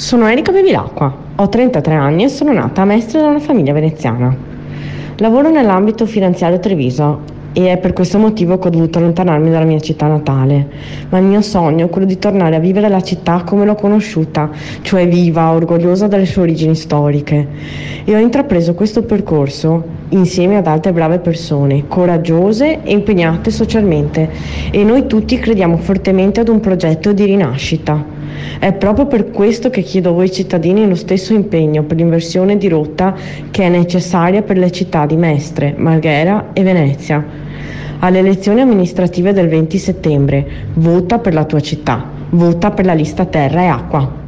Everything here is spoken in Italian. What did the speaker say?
Sono Erika Bevilacqua, ho 33 anni e sono nata a Mestre da una famiglia veneziana. Lavoro nell'ambito finanziario Treviso e è per questo motivo che ho dovuto allontanarmi dalla mia città natale. Ma il mio sogno è quello di tornare a vivere la città come l'ho conosciuta, cioè viva, orgogliosa delle sue origini storiche. E ho intrapreso questo percorso insieme ad altre brave persone, coraggiose e impegnate socialmente. E noi tutti crediamo fortemente ad un progetto di rinascita. È proprio per questo che chiedo a voi cittadini lo stesso impegno per l'inversione di rotta che è necessaria per le città di Mestre, Marghera e Venezia. Alle elezioni amministrative del 20 settembre, vota per la tua città, vota per la lista terra e acqua.